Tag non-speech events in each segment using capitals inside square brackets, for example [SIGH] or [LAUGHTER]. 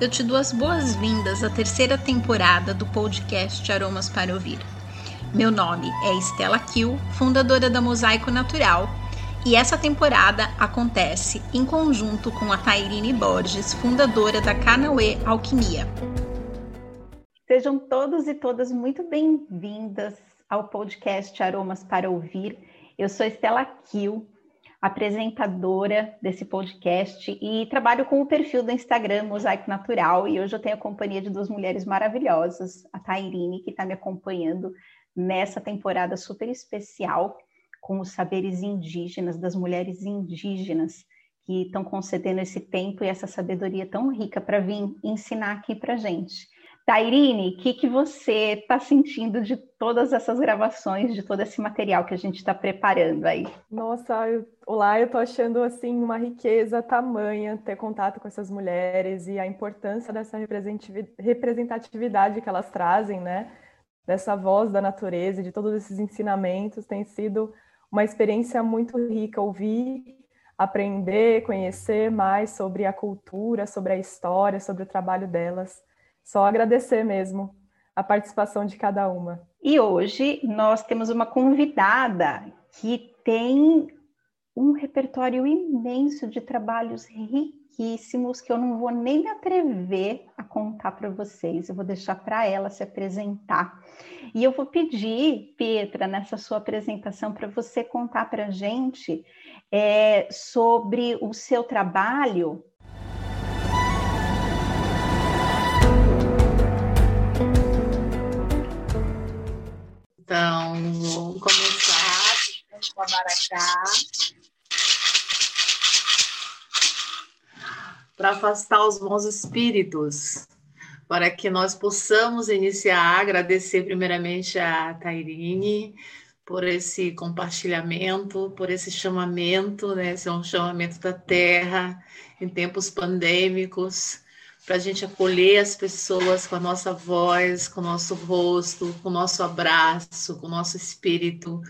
eu te dou as boas-vindas à terceira temporada do podcast Aromas para Ouvir. Meu nome é Estela Kiel, fundadora da Mosaico Natural, e essa temporada acontece em conjunto com a Tairine Borges, fundadora da Canauê Alquimia. Sejam todos e todas muito bem-vindas ao podcast Aromas para Ouvir. Eu sou Estela Kiel, apresentadora desse podcast e trabalho com o perfil do Instagram Mosaico Natural. E hoje eu tenho a companhia de duas mulheres maravilhosas, a Tairine, que está me acompanhando nessa temporada super especial com os saberes indígenas, das mulheres indígenas que estão concedendo esse tempo e essa sabedoria tão rica para vir ensinar aqui para gente. Tairine, o que, que você está sentindo de todas essas gravações, de todo esse material que a gente está preparando aí? Nossa, eu, olá, eu estou achando assim uma riqueza tamanha ter contato com essas mulheres e a importância dessa representatividade que elas trazem, né? Dessa voz da natureza, de todos esses ensinamentos, tem sido uma experiência muito rica ouvir, aprender, conhecer mais sobre a cultura, sobre a história, sobre o trabalho delas. Só agradecer mesmo a participação de cada uma. E hoje nós temos uma convidada que tem um repertório imenso de trabalhos riquíssimos que eu não vou nem me atrever a contar para vocês. Eu vou deixar para ela se apresentar. E eu vou pedir, Petra, nessa sua apresentação, para você contar para a gente é, sobre o seu trabalho Então, vamos começar. Para afastar os bons espíritos, para que nós possamos iniciar, agradecer primeiramente a Tairine por esse compartilhamento, por esse chamamento, né? Esse é um chamamento da Terra em tempos pandêmicos para a gente acolher as pessoas com a nossa voz, com o nosso rosto, com o nosso abraço, com o nosso espírito.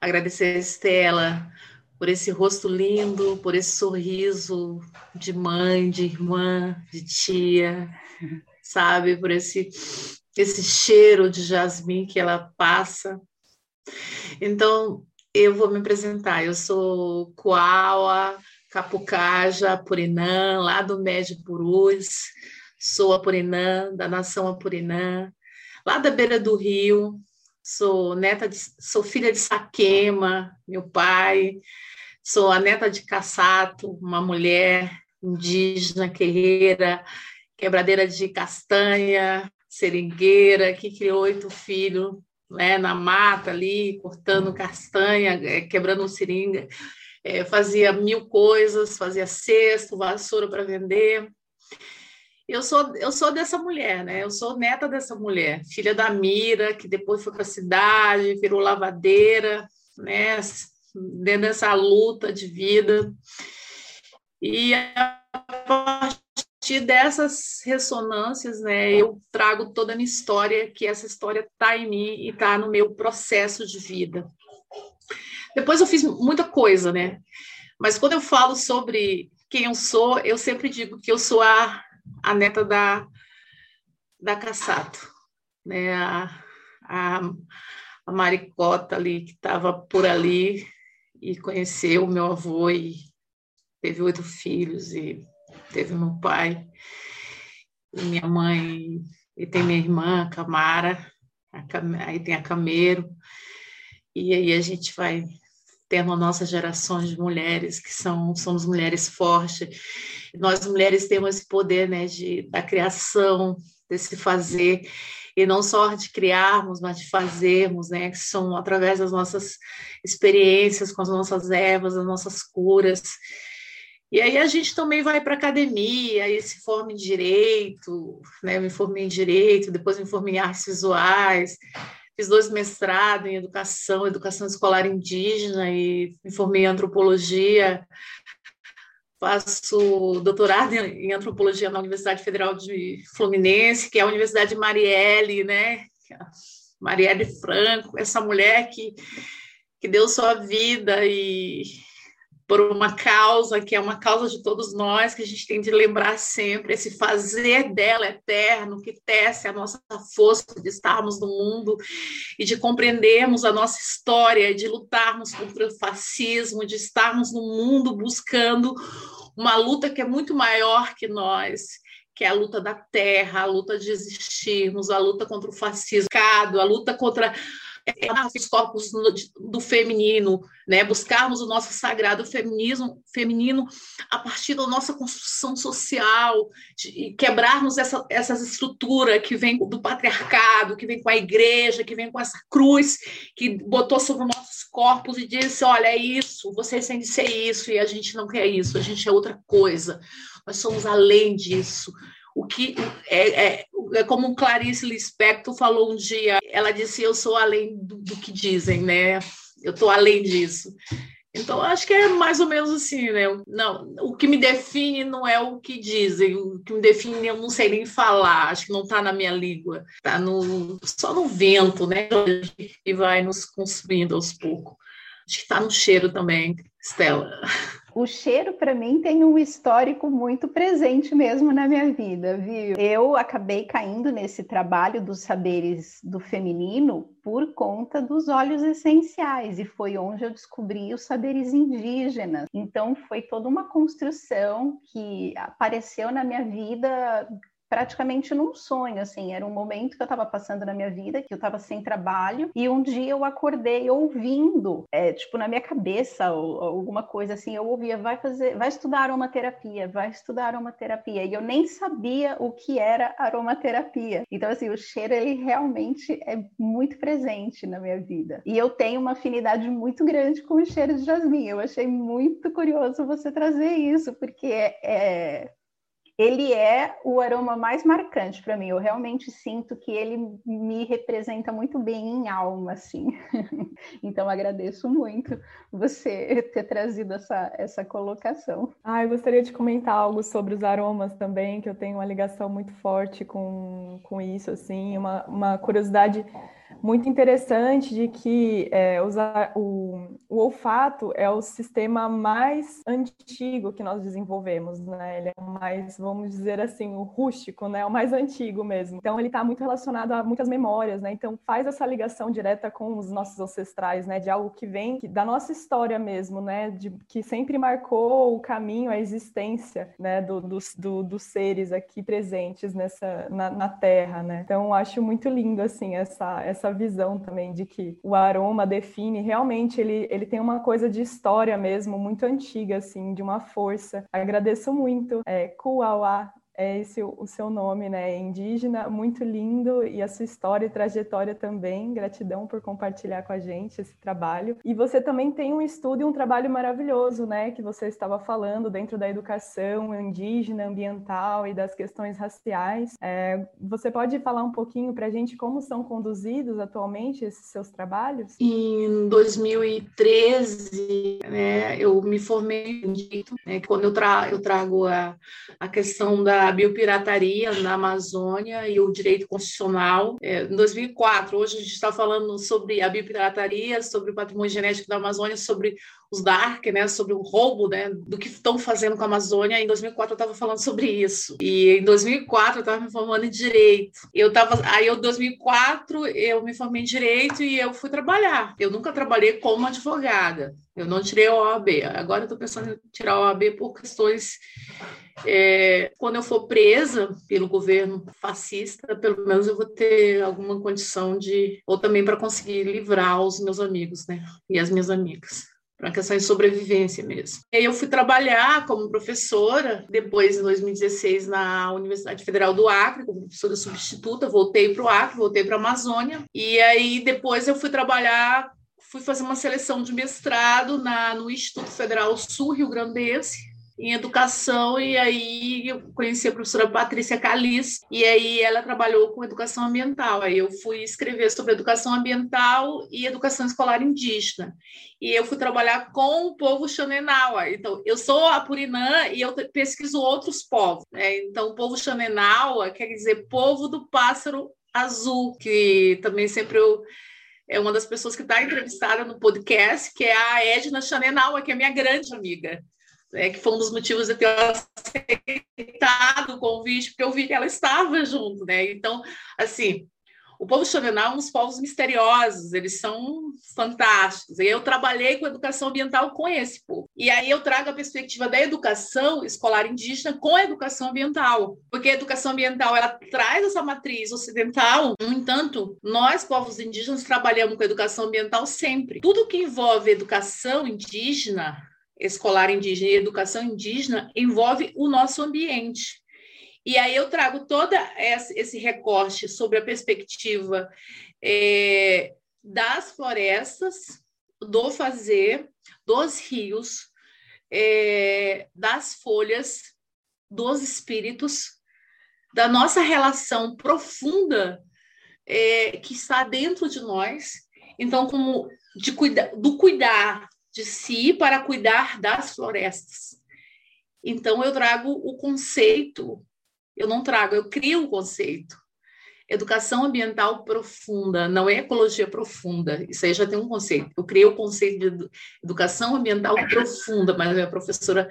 Agradecer a Estela por esse rosto lindo, por esse sorriso de mãe, de irmã, de tia, sabe? Por esse, esse cheiro de jasmim que ela passa. Então, eu vou me apresentar. Eu sou Kuawa, Capucaja, Apurinã, lá do Médio Purus, sou Apurinã, da nação Apurinã, lá da beira do rio, sou neta de, sou filha de Saquema, meu pai, sou a neta de Cassato, uma mulher indígena, guerreira, quebradeira de castanha, seringueira, que criou oito filhos né, na mata ali, cortando castanha, eh, quebrando seringa é, fazia mil coisas, fazia cesto, vassoura para vender. Eu sou, eu sou dessa mulher, né? Eu sou neta dessa mulher, filha da Mira, que depois foi para a cidade, virou lavadeira, né? Dentro dessa luta de vida. E a partir dessas ressonâncias, né, eu trago toda a minha história, que essa história está em mim e está no meu processo de vida. Depois eu fiz muita coisa, né? Mas quando eu falo sobre quem eu sou, eu sempre digo que eu sou a, a neta da, da Cassato, né? A, a, a maricota ali que estava por ali e conheceu o meu avô e teve oito filhos e teve meu pai e minha mãe e tem minha irmã Camara, aí tem a Cameiro e aí a gente vai tendo a nossa geração de mulheres que são somos mulheres fortes. Nós mulheres temos esse poder, né, de da criação, desse fazer e não só de criarmos, mas de fazermos, né, que são através das nossas experiências com as nossas ervas, as nossas curas. E aí a gente também vai para academia, aí se forma em direito, né? Eu me formei em direito, depois me formei em artes visuais, Fiz dois mestrados em educação, educação escolar indígena e me formei em antropologia. Faço doutorado em antropologia na Universidade Federal de Fluminense, que é a Universidade Marielle, né? Marielle Franco, essa mulher que, que deu sua vida e por uma causa que é uma causa de todos nós, que a gente tem de lembrar sempre, esse fazer dela eterno, que tece a nossa força de estarmos no mundo e de compreendermos a nossa história, de lutarmos contra o fascismo, de estarmos no mundo buscando uma luta que é muito maior que nós, que é a luta da terra, a luta de existirmos, a luta contra o fascismo, a luta contra os corpos do feminino, né? buscarmos o nosso sagrado feminismo, feminino a partir da nossa construção social, de quebrarmos essa, essas estruturas que vem do patriarcado, que vem com a igreja, que vem com essa cruz que botou sobre os nossos corpos e disse: olha, é isso, vocês têm de ser isso, e a gente não quer isso, a gente é outra coisa, nós somos além disso o que é, é, é como Clarice Lispector falou um dia, ela disse, eu sou além do, do que dizem, né? Eu estou além disso. Então, acho que é mais ou menos assim, né? Não, o que me define não é o que dizem, o que me define eu não sei nem falar, acho que não está na minha língua, está no, só no vento, né? E vai nos consumindo aos poucos. Acho que está no cheiro também, Stella. O cheiro, para mim, tem um histórico muito presente mesmo na minha vida, viu? Eu acabei caindo nesse trabalho dos saberes do feminino por conta dos óleos essenciais, e foi onde eu descobri os saberes indígenas. Então, foi toda uma construção que apareceu na minha vida praticamente num sonho, assim, era um momento que eu estava passando na minha vida, que eu estava sem trabalho, e um dia eu acordei ouvindo, é, tipo, na minha cabeça, ou, alguma coisa assim, eu ouvia, vai fazer, vai estudar aromaterapia, vai estudar aromaterapia, e eu nem sabia o que era aromaterapia. Então, assim, o cheiro, ele realmente é muito presente na minha vida. E eu tenho uma afinidade muito grande com o cheiro de jasmim. Eu achei muito curioso você trazer isso, porque é, é ele é o aroma mais marcante para mim. Eu realmente sinto que ele me representa muito bem em alma, assim. [LAUGHS] então agradeço muito você ter trazido essa, essa colocação. Ah, eu gostaria de comentar algo sobre os aromas também, que eu tenho uma ligação muito forte com, com isso, assim, uma, uma curiosidade muito interessante de que é, usar o, o, olfato é o sistema mais antigo que nós desenvolvemos, né? Ele é o mais, vamos dizer assim, o rústico, né? O mais antigo mesmo. Então ele está muito relacionado a muitas memórias, né? Então faz essa ligação direta com os nossos ancestrais, né? De algo que vem da nossa história mesmo, né? De, que sempre marcou o caminho, a existência, né? Do, dos, do, dos seres aqui presentes nessa na, na Terra, né? Então acho muito lindo assim essa essa visão também de que o aroma define, realmente ele, ele tem uma coisa de história mesmo, muito antiga, assim, de uma força. Agradeço muito, é, Kuawa, é esse o seu nome, né? É indígena, muito lindo e a sua história e trajetória também. Gratidão por compartilhar com a gente esse trabalho. E você também tem um estudo e um trabalho maravilhoso, né? Que você estava falando dentro da educação indígena, ambiental e das questões raciais. É, você pode falar um pouquinho para a gente como são conduzidos atualmente esses seus trabalhos? Em 2013, né? Eu me formei em direito, né? Quando eu, tra eu trago a, a questão da a biopirataria na Amazônia e o direito constitucional. É, em 2004, hoje a gente está falando sobre a biopirataria, sobre o patrimônio genético da Amazônia, sobre os Dark, né, sobre o roubo, né, do que estão fazendo com a Amazônia. Em 2004 eu estava falando sobre isso. E em 2004 eu estava me formando em direito. Eu tava, aí em 2004 eu me formei em direito e eu fui trabalhar. Eu nunca trabalhei como advogada. Eu não tirei a OAB. Agora eu estou pensando em tirar a OAB por questões é, quando eu for presa pelo governo fascista, pelo menos eu vou ter alguma condição de, ou também para conseguir livrar os meus amigos, né, e as minhas amigas para questão de sobrevivência mesmo. E aí eu fui trabalhar como professora, depois em 2016 na Universidade Federal do Acre, como professora substituta, voltei para o Acre, voltei para a Amazônia, e aí depois eu fui trabalhar, fui fazer uma seleção de mestrado na, no Instituto Federal Sul Rio Grandense, em educação, e aí eu conheci a professora Patrícia Calis, e aí ela trabalhou com educação ambiental. Aí eu fui escrever sobre educação ambiental e educação escolar indígena. E eu fui trabalhar com o povo Xanenawa. Então, eu sou a Purinã e eu pesquiso outros povos. Né? Então, o povo Xanenawa quer dizer povo do pássaro azul, que também sempre eu é uma das pessoas que está entrevistada no podcast, que é a Edna Chanenal, que é minha grande amiga. É, que foi um dos motivos de ter aceitado o convite, porque eu vi que ela estava junto, né? Então, assim, o povo Xanenal é um dos povos misteriosos, eles são fantásticos. E eu trabalhei com educação ambiental com esse povo. E aí eu trago a perspectiva da educação escolar indígena com a educação ambiental, porque a educação ambiental ela traz essa matriz ocidental. No entanto, nós povos indígenas trabalhamos com educação ambiental sempre. Tudo que envolve educação indígena, escolar indígena e educação indígena envolve o nosso ambiente. E aí eu trago todo esse recorte sobre a perspectiva é, das florestas, do fazer, dos rios, é, das folhas, dos espíritos, da nossa relação profunda é, que está dentro de nós. Então, como de cuida, do cuidar de si para cuidar das florestas. Então, eu trago o conceito eu não trago, eu crio um conceito. Educação ambiental profunda, não é ecologia profunda. Isso aí já tem um conceito. Eu criei o conceito de educação ambiental profunda, mas minha professora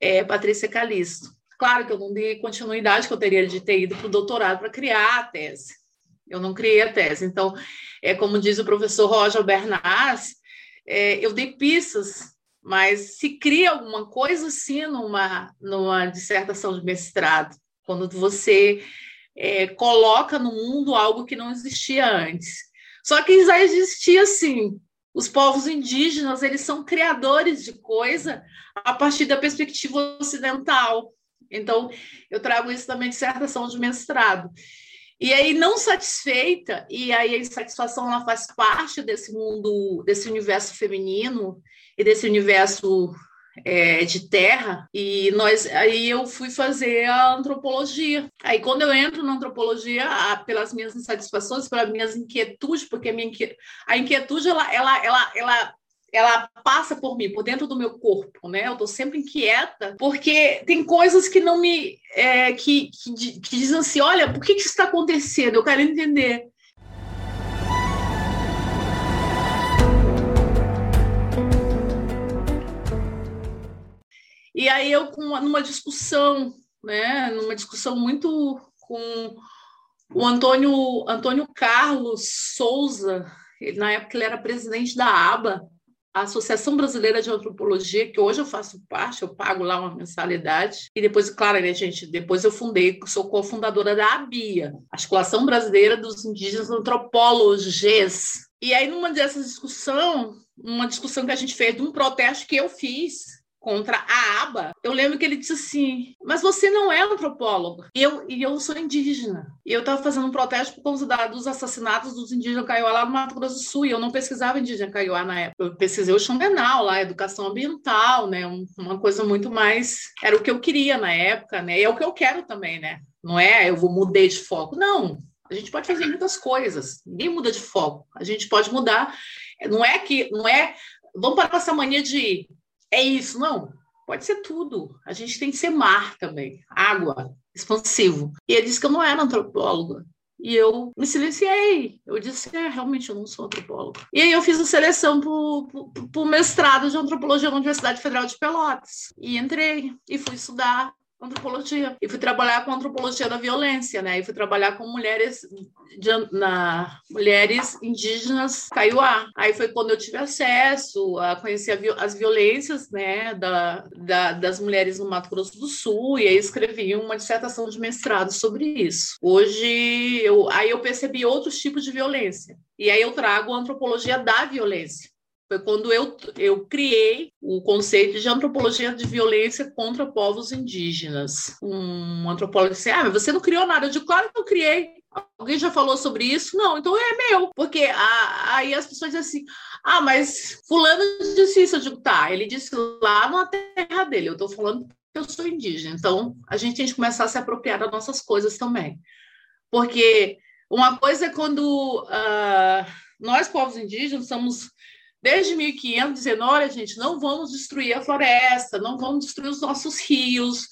é Patrícia Calisto. Claro que eu não dei continuidade, que eu teria de ter ido para o doutorado para criar a tese. Eu não criei a tese. Então, é como diz o professor Roger Bernaz, é, eu dei pistas, mas se cria alguma coisa assim numa, numa dissertação de mestrado quando você é, coloca no mundo algo que não existia antes. Só que já existia assim. Os povos indígenas eles são criadores de coisa a partir da perspectiva ocidental. Então, eu trago isso também de dissertação de mestrado. E aí, não satisfeita, e aí a insatisfação ela faz parte desse mundo, desse universo feminino e desse universo é, de terra e nós aí eu fui fazer a antropologia. Aí quando eu entro na antropologia, a, pelas minhas insatisfações, pelas minhas inquietudes, porque a, minha inquietude, a inquietude ela, ela, ela, ela ela passa por mim, por dentro do meu corpo, né? Eu estou sempre inquieta, porque tem coisas que não me. É, que, que, que, dizem assim: olha, por que, que isso está acontecendo? Eu quero entender. E aí eu, numa discussão, né, numa discussão muito com o Antônio, Antônio Carlos Souza, ele, na época ele era presidente da ABA, a Associação Brasileira de Antropologia, que hoje eu faço parte, eu pago lá uma mensalidade. E depois, claro, né, gente, depois eu fundei, sou cofundadora da ABIA, Articulação Brasileira dos Indígenas Antropólogos. E aí, numa dessas discussões, uma discussão que a gente fez de um protesto que eu fiz, contra a aba, eu lembro que ele disse assim: Mas você não é antropólogo. Eu, e eu sou indígena. E eu estava fazendo um protesto por causa dos assassinatos dos indígenas Kaiowá lá no Mato Grosso do Sul. E eu não pesquisava indígena Kaiowá na época. Eu pesquisei o Xandenal lá, educação ambiental, né? uma coisa muito mais. Era o que eu queria na época, né? E é o que eu quero também, né? Não é eu vou mudei de foco. Não. A gente pode fazer muitas coisas. Ninguém muda de foco. A gente pode mudar. Não é que. Não é. Vamos parar com essa mania de é isso, não. Pode ser tudo. A gente tem que ser mar também, água, expansivo. E ele disse que eu não era antropóloga. E eu me silenciei. Eu disse, é, realmente eu não sou antropóloga. E aí eu fiz a seleção para o mestrado de antropologia na Universidade Federal de Pelotas. E entrei e fui estudar antropologia. E fui trabalhar com antropologia da violência, né? E fui trabalhar com mulheres de, na mulheres indígenas Kaiowá. Aí foi quando eu tive acesso a conhecer a, as violências, né, da, da, das mulheres no Mato Grosso do Sul e aí escrevi uma dissertação de mestrado sobre isso. Hoje eu aí eu percebi outros tipos de violência. E aí eu trago a antropologia da violência foi quando eu, eu criei o conceito de antropologia de violência contra povos indígenas. Um antropólogo disse: Ah, mas você não criou nada. Eu digo, claro que eu criei. Alguém já falou sobre isso? Não, então é meu. Porque a, aí as pessoas dizem assim: ah, mas Fulano disse isso. Eu digo, tá, ele disse lá na terra dele. Eu estou falando que eu sou indígena. Então a gente tem que começar a se apropriar das nossas coisas também. Porque uma coisa é quando uh, nós, povos indígenas, somos desde 1500 dizendo: olha, gente, não vamos destruir a floresta, não vamos destruir os nossos rios.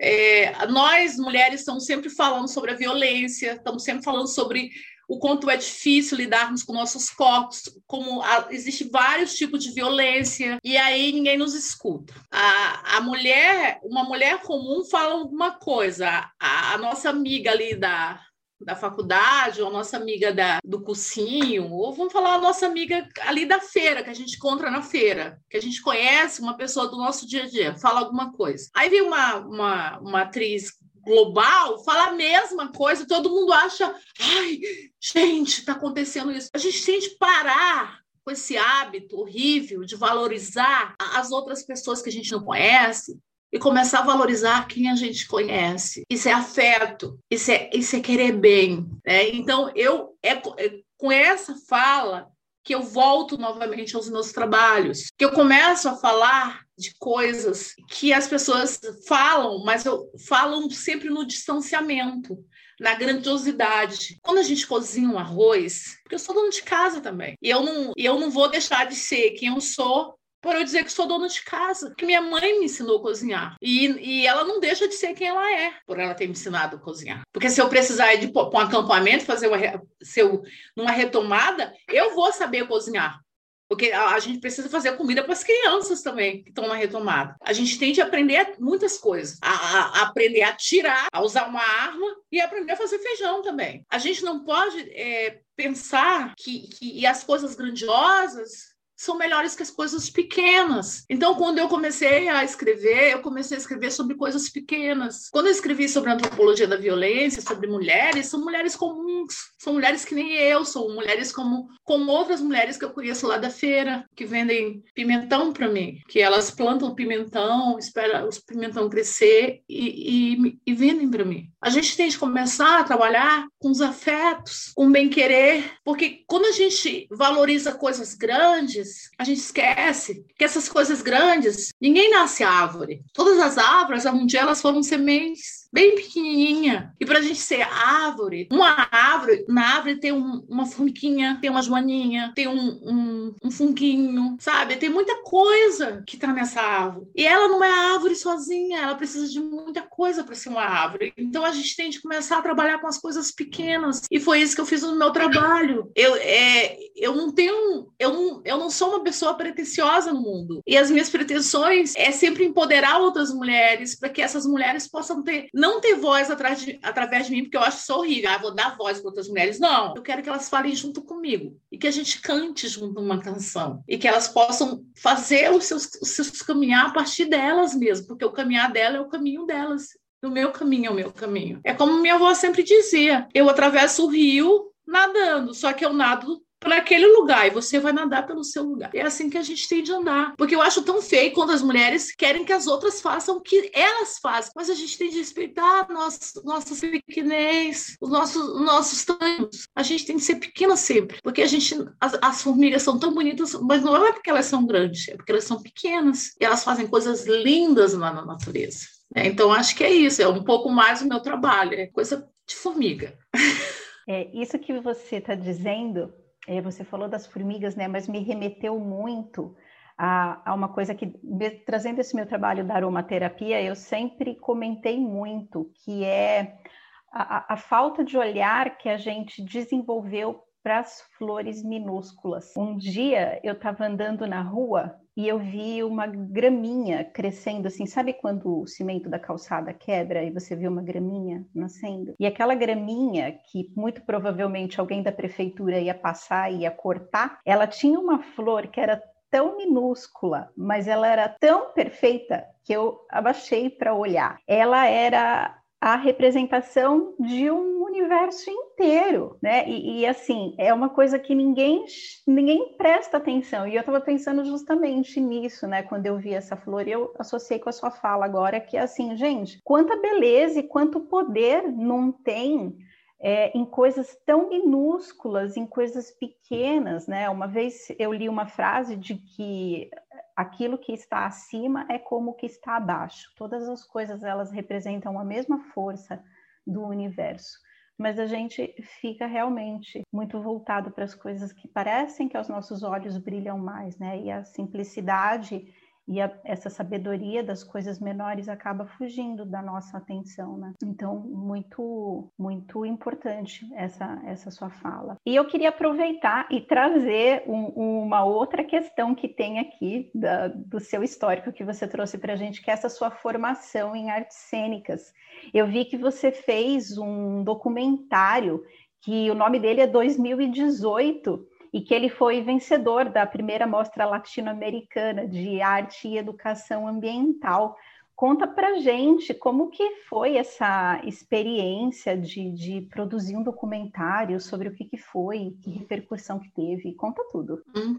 É, nós, mulheres, estamos sempre falando sobre a violência, estamos sempre falando sobre o quanto é difícil lidarmos com nossos corpos, como existe vários tipos de violência, e aí ninguém nos escuta. A, a mulher, uma mulher comum fala alguma coisa, a, a nossa amiga ali da, da faculdade, ou a nossa amiga da, do cursinho, ou vamos falar a nossa amiga ali da feira, que a gente encontra na feira, que a gente conhece, uma pessoa do nosso dia a dia, fala alguma coisa. Aí vem uma, uma, uma atriz global, fala a mesma coisa, todo mundo acha, ai, gente, está acontecendo isso. A gente tem de parar com esse hábito horrível de valorizar as outras pessoas que a gente não conhece, e começar a valorizar quem a gente conhece. Isso é afeto, isso é, isso é querer bem. Né? Então, eu é, é com essa fala que eu volto novamente aos meus trabalhos, que eu começo a falar de coisas que as pessoas falam, mas eu falam sempre no distanciamento, na grandiosidade. Quando a gente cozinha um arroz, porque eu sou dona de casa também, e eu não, eu não vou deixar de ser quem eu sou por eu dizer que sou dona de casa, que minha mãe me ensinou a cozinhar. E, e ela não deixa de ser quem ela é, por ela ter me ensinado a cozinhar. Porque se eu precisar de para um acampamento, fazer uma, se eu, numa retomada, eu vou saber cozinhar. Porque a, a gente precisa fazer comida para as crianças também, que estão na retomada. A gente tem de aprender muitas coisas. A, a, a, aprender a tirar, a usar uma arma e aprender a fazer feijão também. A gente não pode é, pensar que, que as coisas grandiosas são melhores que as coisas pequenas. Então, quando eu comecei a escrever, eu comecei a escrever sobre coisas pequenas. Quando eu escrevi sobre a antropologia da violência, sobre mulheres, são mulheres comuns, são mulheres que nem eu, são mulheres como, como outras mulheres que eu conheço lá da feira, que vendem pimentão para mim, que elas plantam pimentão, esperam os pimentão crescer e, e, e vendem para mim. A gente tem de começar a trabalhar com os afetos, com o bem-querer, porque quando a gente valoriza coisas grandes, a gente esquece que essas coisas grandes, ninguém nasce árvore. Todas as árvores, um dia elas foram sementes bem pequenininha. E para a gente ser árvore, uma árvore, na árvore tem um, uma formiguinha, tem uma joaninha, tem um, um, um sabe? Tem muita coisa que está nessa árvore. E ela não é árvore sozinha, ela precisa de muita coisa para ser uma árvore. Então a gente tem de começar a trabalhar com as coisas pequenas. E foi isso que eu fiz no meu trabalho. Eu, é, eu não tenho, eu não, eu não sou uma pessoa pretensiosa no mundo. E as minhas pretensões é sempre empoderar outras mulheres para que essas mulheres possam ter não ter voz de, através de mim, porque eu acho isso horrível. Ah, vou dar voz para outras mulheres. Não, eu quero que elas falem junto comigo e que a gente cante junto uma canção e que elas possam fazer os seus, os seus caminhar a partir delas mesmo, porque o caminhar dela é o caminho delas. O meu caminho é o meu caminho. É como minha avó sempre dizia: eu atravesso o rio nadando, só que eu nado para aquele lugar e você vai nadar pelo seu lugar. É assim que a gente tem de andar. Porque eu acho tão feio quando as mulheres querem que as outras façam o que elas fazem. Mas a gente tem de respeitar nosso, nossa pequenez, os nossos, os nossos tamanhos. A gente tem de ser pequena sempre. Porque a gente, as, as, formigas são tão bonitas, mas não é porque elas são grandes, é porque elas são pequenas. E elas fazem coisas lindas lá na natureza. É, então, acho que é isso. É um pouco mais o meu trabalho. É coisa de formiga. [LAUGHS] É, isso que você está dizendo você falou das formigas, né? Mas me remeteu muito a, a, uma coisa que, trazendo esse meu trabalho da aromaterapia, eu sempre comentei muito, que é a, a falta de olhar que a gente desenvolveu para as flores minúsculas. Um dia eu estava andando na rua e eu vi uma graminha crescendo assim, sabe quando o cimento da calçada quebra e você vê uma graminha nascendo? E aquela graminha que muito provavelmente alguém da prefeitura ia passar e ia cortar, ela tinha uma flor que era tão minúscula, mas ela era tão perfeita que eu abaixei para olhar. Ela era a representação de um universo inteiro, né? E, e, assim, é uma coisa que ninguém ninguém presta atenção. E eu estava pensando justamente nisso, né? Quando eu vi essa flor, eu associei com a sua fala agora, que é assim, gente, quanta beleza e quanto poder não tem é, em coisas tão minúsculas, em coisas pequenas, né? Uma vez eu li uma frase de que aquilo que está acima é como o que está abaixo. Todas as coisas elas representam a mesma força do universo, mas a gente fica realmente muito voltado para as coisas que parecem que aos nossos olhos brilham mais, né? E a simplicidade e a, essa sabedoria das coisas menores acaba fugindo da nossa atenção, né? Então, muito, muito importante essa, essa sua fala. E eu queria aproveitar e trazer um, uma outra questão que tem aqui da, do seu histórico que você trouxe para a gente, que é essa sua formação em artes cênicas. Eu vi que você fez um documentário que o nome dele é 2018 e que ele foi vencedor da primeira mostra latino-americana de arte e educação ambiental. Conta para gente como que foi essa experiência de, de produzir um documentário sobre o que, que foi, que repercussão que teve. Conta tudo. Hum.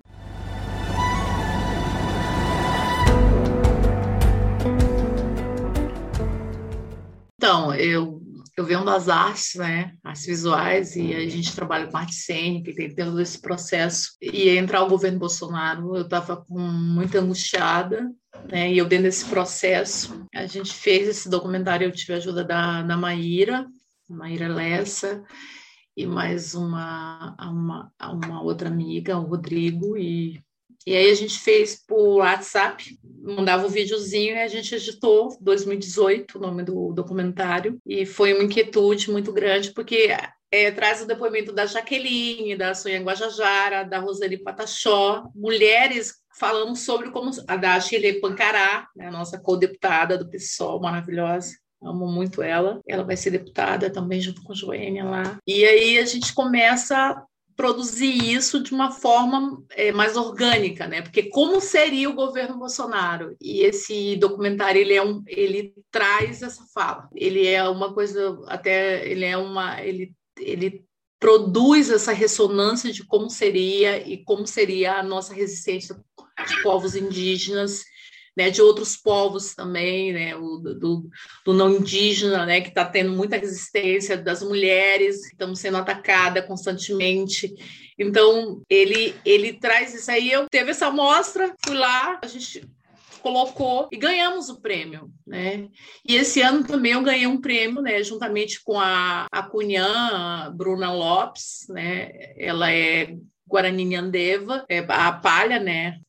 Então, eu eu venho das artes, né, artes visuais, e a gente trabalha com arte cênica, tem todo esse processo. E entrar o governo Bolsonaro, eu estava muita angustiada, né, e eu dentro desse processo, a gente fez esse documentário, eu tive a ajuda da, da Maíra, Maíra Lessa, e mais uma, uma, uma outra amiga, o Rodrigo, e e aí a gente fez por WhatsApp, mandava o um videozinho e a gente editou 2018 o nome do documentário. E foi uma inquietude muito grande, porque é, traz o depoimento da Jaqueline, da Sonha Guajajara, da Roseli Patachó, mulheres falando sobre como a da Shirley Pancará, né, a nossa co-deputada do PSOL, maravilhosa. Amo muito ela. Ela vai ser deputada também junto com Joênia lá. E aí a gente começa produzir isso de uma forma é, mais orgânica, né? Porque como seria o governo Bolsonaro? E esse documentário ele é um, ele traz essa fala. Ele é uma coisa até ele é uma ele ele produz essa ressonância de como seria e como seria a nossa resistência de povos indígenas né, de outros povos também, né, o, do, do não indígena, né, que está tendo muita resistência, das mulheres que estão sendo atacadas constantemente. Então, ele, ele traz isso aí. Eu teve essa mostra, fui lá, a gente colocou e ganhamos o prêmio, né? E esse ano também eu ganhei um prêmio, né? Juntamente com a, a Cunhã, Bruna Lopes, né? Ela é Guarani Nhandeva, é a palha, né?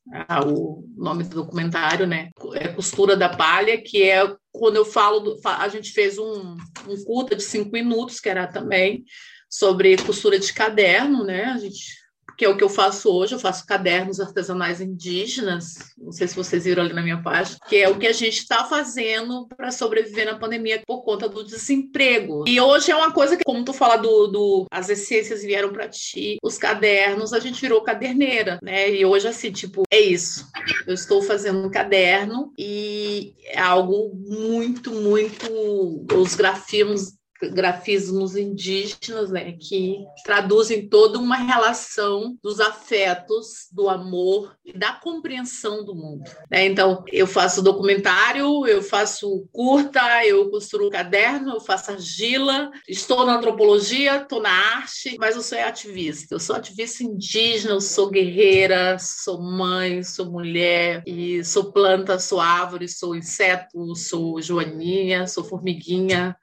o nome do documentário, né? É Costura da Palha, que é quando eu falo, do, a gente fez um, um curta de cinco minutos, que era também sobre costura de caderno, né? A gente que é o que eu faço hoje, eu faço cadernos artesanais indígenas, não sei se vocês viram ali na minha página, que é o que a gente está fazendo para sobreviver na pandemia por conta do desemprego. E hoje é uma coisa que, como tu fala do, do as essências vieram para ti, os cadernos, a gente virou caderneira, né? E hoje, assim, tipo, é isso. Eu estou fazendo um caderno e é algo muito, muito. Os grafismos grafismos indígenas, né, que traduzem toda uma relação dos afetos, do amor e da compreensão do mundo. Né? Então, eu faço documentário, eu faço curta, eu construo caderno, eu faço argila, estou na antropologia, estou na arte, mas eu sou ativista. Eu sou ativista indígena, eu sou guerreira, sou mãe, sou mulher, e sou planta, sou árvore, sou inseto, sou joaninha, sou formiguinha,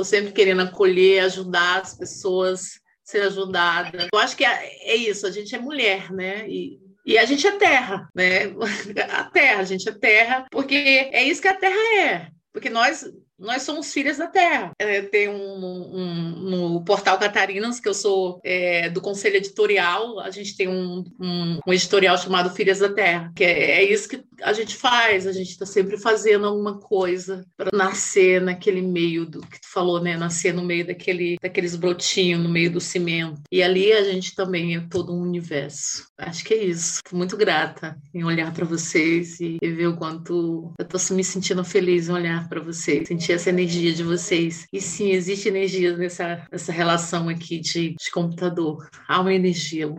Estou sempre querendo acolher, ajudar as pessoas, ser ajudada. Eu acho que é, é isso, a gente é mulher, né? E, e a gente é terra, né? [LAUGHS] A terra, a gente é terra, porque é isso que a terra é. Porque nós nós somos filhas da terra. É, tem um, um, no portal Catarinas, que eu sou é, do conselho editorial, a gente tem um, um, um, editorial chamado Filhas da Terra, que é, é isso que a gente faz, a gente está sempre fazendo alguma coisa para nascer naquele meio do que tu falou, né? Nascer no meio daquele, daqueles brotinhos, no meio do cimento. E ali a gente também é todo um universo. Acho que é isso. Fico muito grata em olhar para vocês e, e ver o quanto eu estou me sentindo feliz em olhar para vocês, sentir sentir essa energia de vocês. E sim, existe energia nessa, nessa relação aqui de, de computador. Há uma energia.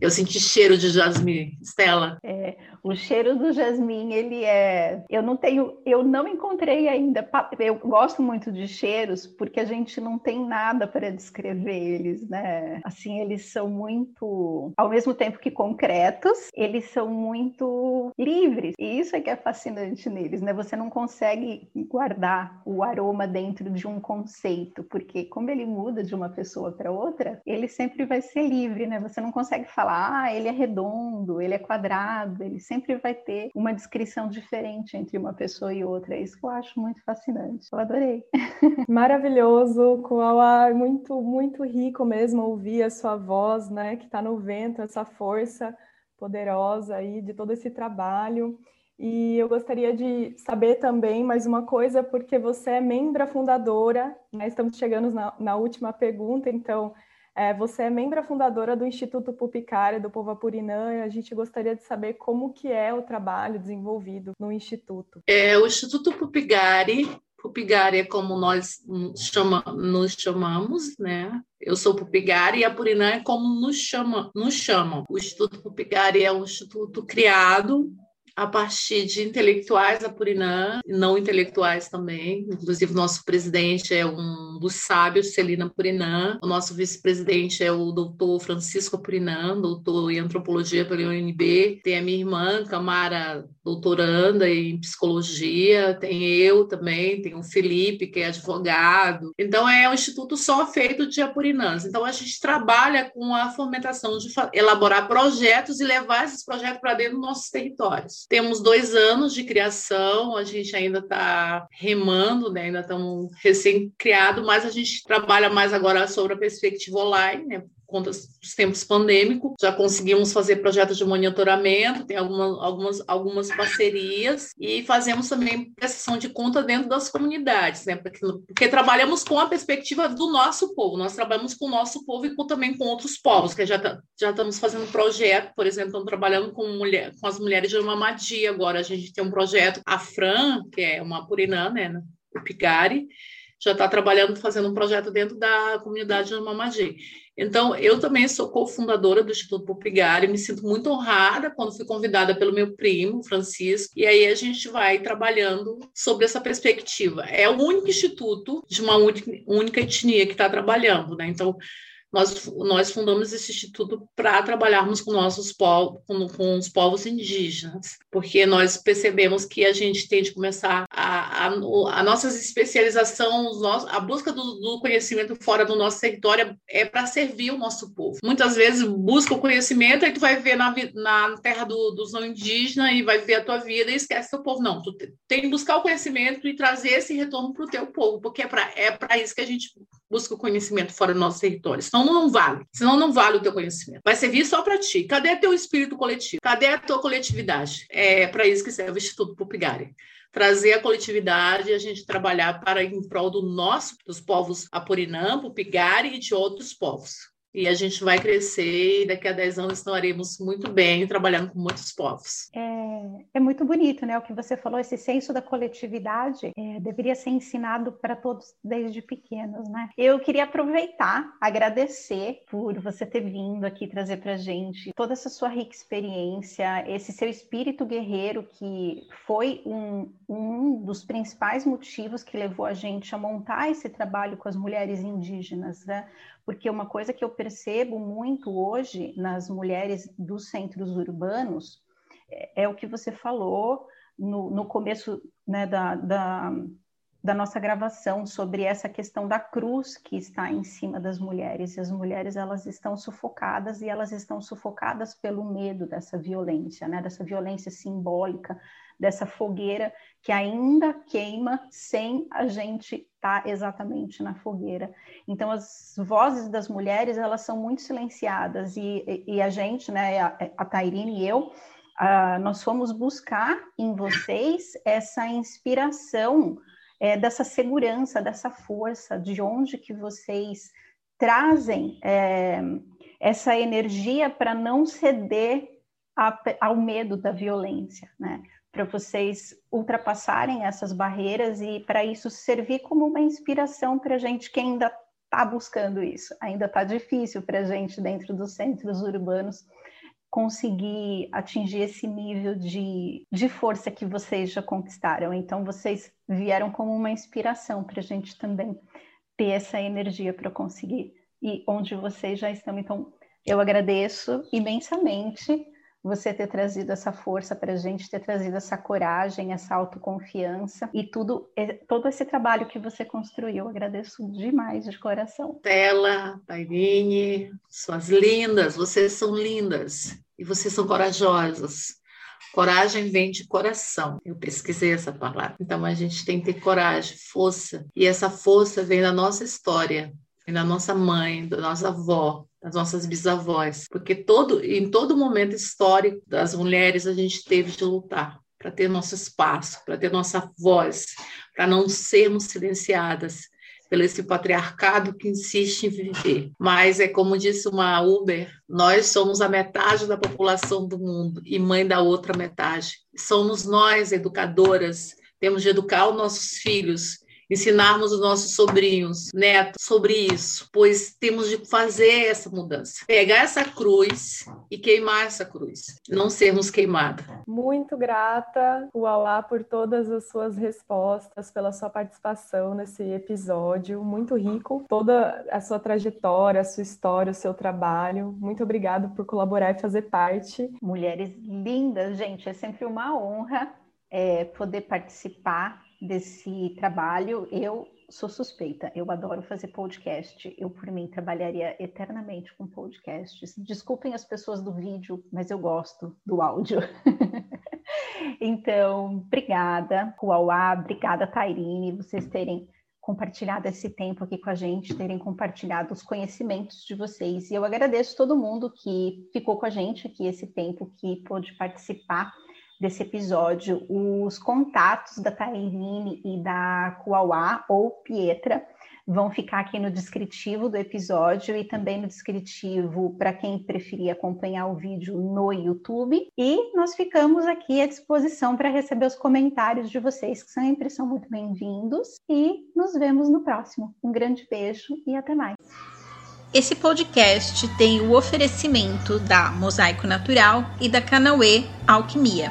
Eu senti cheiro de jasmim. Stella? É, o cheiro do jasmim, ele é. Eu não tenho, eu não encontrei ainda. Eu gosto muito de cheiros porque a gente não tem nada para descrever eles, né? Assim, eles são muito, ao mesmo tempo que concretos, eles são muito livres. E isso é que é fascinante neles, né? Você não consegue guardar o aroma dentro de um conceito, porque como ele muda de uma pessoa para outra, ele sempre vai ser livre, né? Você não consegue falar, ah, ele é redondo, ele é quadrado, ele sempre vai ter uma descrição diferente entre uma pessoa e outra. É isso que eu acho muito fascinante. Eu adorei. [LAUGHS] Maravilhoso, Koala, muito, muito rico mesmo ouvir a sua voz, né, que está no vento, essa força poderosa aí de todo esse trabalho. E eu gostaria de saber também mais uma coisa, porque você é membra fundadora, né? estamos chegando na, na última pergunta, então é, você é membra fundadora do Instituto Pupicária do Povo Apurinã e a gente gostaria de saber como que é o trabalho desenvolvido no Instituto. É, o Instituto Pupigari, Pupigari é como nós chama, nos chamamos, né? Eu sou Pupigari e a Purinã é como nos, chama, nos chamam. O Instituto Pupigari é um instituto criado a partir de intelectuais apurinã, não intelectuais também. Inclusive, nosso presidente é um dos sábios, Celina Apurinã. O nosso vice-presidente é o doutor Francisco Apurinã, doutor em antropologia pela UNB. Tem a minha irmã, Camara, doutoranda em psicologia. Tem eu também, tem o Felipe, que é advogado. Então, é um instituto só feito de apurinãs. Então, a gente trabalha com a fomentação de elaborar projetos e levar esses projetos para dentro dos nossos territórios. Temos dois anos de criação, a gente ainda está remando, né? ainda estamos recém-criado, mas a gente trabalha mais agora sobre a perspectiva online, né? Conta dos tempos pandêmicos, já conseguimos fazer projetos de monitoramento, tem algumas, algumas, algumas parcerias e fazemos também prestação de conta dentro das comunidades, né? Porque, porque, trabalhamos com a perspectiva do nosso povo, nós trabalhamos com o nosso povo e com, também com outros povos, que já, tá, já estamos fazendo projeto, por exemplo, estamos trabalhando com, mulher, com as mulheres de Mamadi agora, a gente tem um projeto, a Fran, que é uma purinã, né? O Picari, já está trabalhando, fazendo um projeto dentro da comunidade de Mamadi. Então, eu também sou cofundadora do Instituto Pupigari, me sinto muito honrada quando fui convidada pelo meu primo, Francisco, e aí a gente vai trabalhando sobre essa perspectiva. É o único instituto de uma única etnia que está trabalhando, né? Então, nós, nós fundamos esse instituto para trabalharmos com nossos povos, com, com, os povos indígenas, porque nós percebemos que a gente tem de começar a, a, a nossa especialização, a busca do, do, conhecimento fora do nosso território é para servir o nosso povo. Muitas vezes busca o conhecimento, aí tu vai ver na, na terra do, dos não indígenas e vai ver a tua vida e esquece teu povo. Não, tu tem que buscar o conhecimento e trazer esse retorno para o teu povo, porque é para é isso que a gente busca o conhecimento fora do nosso território. Senão não vale. Senão não vale o teu conhecimento. Vai servir só para ti. Cadê teu espírito coletivo? Cadê a tua coletividade? É para isso que serve o Instituto Pupigari trazer a coletividade e a gente trabalhar para em prol do nosso, dos povos Apurinã, Pupigari e de outros povos e a gente vai crescer e daqui a 10 anos estaremos muito bem trabalhando com muitos povos. É, é muito bonito, né? O que você falou, esse senso da coletividade é, deveria ser ensinado para todos desde pequenos, né? Eu queria aproveitar, agradecer por você ter vindo aqui trazer para gente toda essa sua rica experiência, esse seu espírito guerreiro que foi um, um dos principais motivos que levou a gente a montar esse trabalho com as mulheres indígenas, né? porque uma coisa que eu percebo muito hoje nas mulheres dos centros urbanos é, é o que você falou no, no começo né, da, da, da, nossa gravação sobre essa questão da cruz que está em cima das mulheres. E as mulheres elas estão sufocadas e elas estão sufocadas pelo medo dessa violência, né, dessa violência simbólica, dessa fogueira que ainda queima sem a gente estar tá exatamente na fogueira. Então, as vozes das mulheres, elas são muito silenciadas e, e a gente, né, a, a Tairine e eu, uh, nós fomos buscar em vocês essa inspiração é, dessa segurança, dessa força, de onde que vocês trazem é, essa energia para não ceder a, ao medo da violência, né? para vocês ultrapassarem essas barreiras e para isso servir como uma inspiração para a gente que ainda está buscando isso. Ainda está difícil para a gente dentro dos centros urbanos conseguir atingir esse nível de, de força que vocês já conquistaram. Então, vocês vieram como uma inspiração para a gente também ter essa energia para conseguir e onde vocês já estão. Então, eu agradeço imensamente você ter trazido essa força para a gente, ter trazido essa coragem, essa autoconfiança e tudo, todo esse trabalho que você construiu. Agradeço demais de coração. Tela, Tairine, suas lindas, vocês são lindas e vocês são corajosas. Coragem vem de coração. Eu pesquisei essa palavra. Então a gente tem que ter coragem, força. E essa força vem da nossa história, vem da nossa mãe, da nossa avó, das nossas bisavós, porque todo em todo momento histórico das mulheres a gente teve de lutar para ter nosso espaço, para ter nossa voz, para não sermos silenciadas pelo esse patriarcado que insiste em viver. Mas é como disse uma Uber, nós somos a metade da população do mundo e mãe da outra metade. Somos nós, educadoras, temos de educar os nossos filhos ensinarmos os nossos sobrinhos, netos, sobre isso, pois temos de fazer essa mudança. Pegar essa cruz e queimar essa cruz, não sermos queimados. Muito grata, Uauá, por todas as suas respostas, pela sua participação nesse episódio, muito rico, toda a sua trajetória, a sua história, o seu trabalho. Muito obrigada por colaborar e fazer parte. Mulheres lindas, gente, é sempre uma honra é, poder participar desse trabalho. Eu sou suspeita, eu adoro fazer podcast. Eu, por mim, trabalharia eternamente com podcasts. Desculpem as pessoas do vídeo, mas eu gosto do áudio. [LAUGHS] então, obrigada, Huawá, obrigada, Tairine, vocês terem compartilhado esse tempo aqui com a gente, terem compartilhado os conhecimentos de vocês. E eu agradeço todo mundo que ficou com a gente aqui esse tempo, que pôde participar desse episódio, os contatos da Tairine e da Kuauá ou Pietra vão ficar aqui no descritivo do episódio e também no descritivo para quem preferir acompanhar o vídeo no YouTube. E nós ficamos aqui à disposição para receber os comentários de vocês, que sempre são muito bem-vindos. E nos vemos no próximo. Um grande beijo e até mais. Esse podcast tem o oferecimento da Mosaico Natural e da Canauê Alquimia.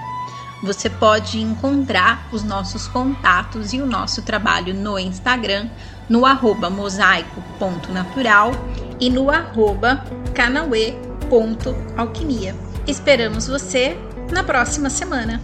Você pode encontrar os nossos contatos e o nosso trabalho no Instagram, no arroba mosaico.natural e no arroba canauê.alquimia. Esperamos você na próxima semana.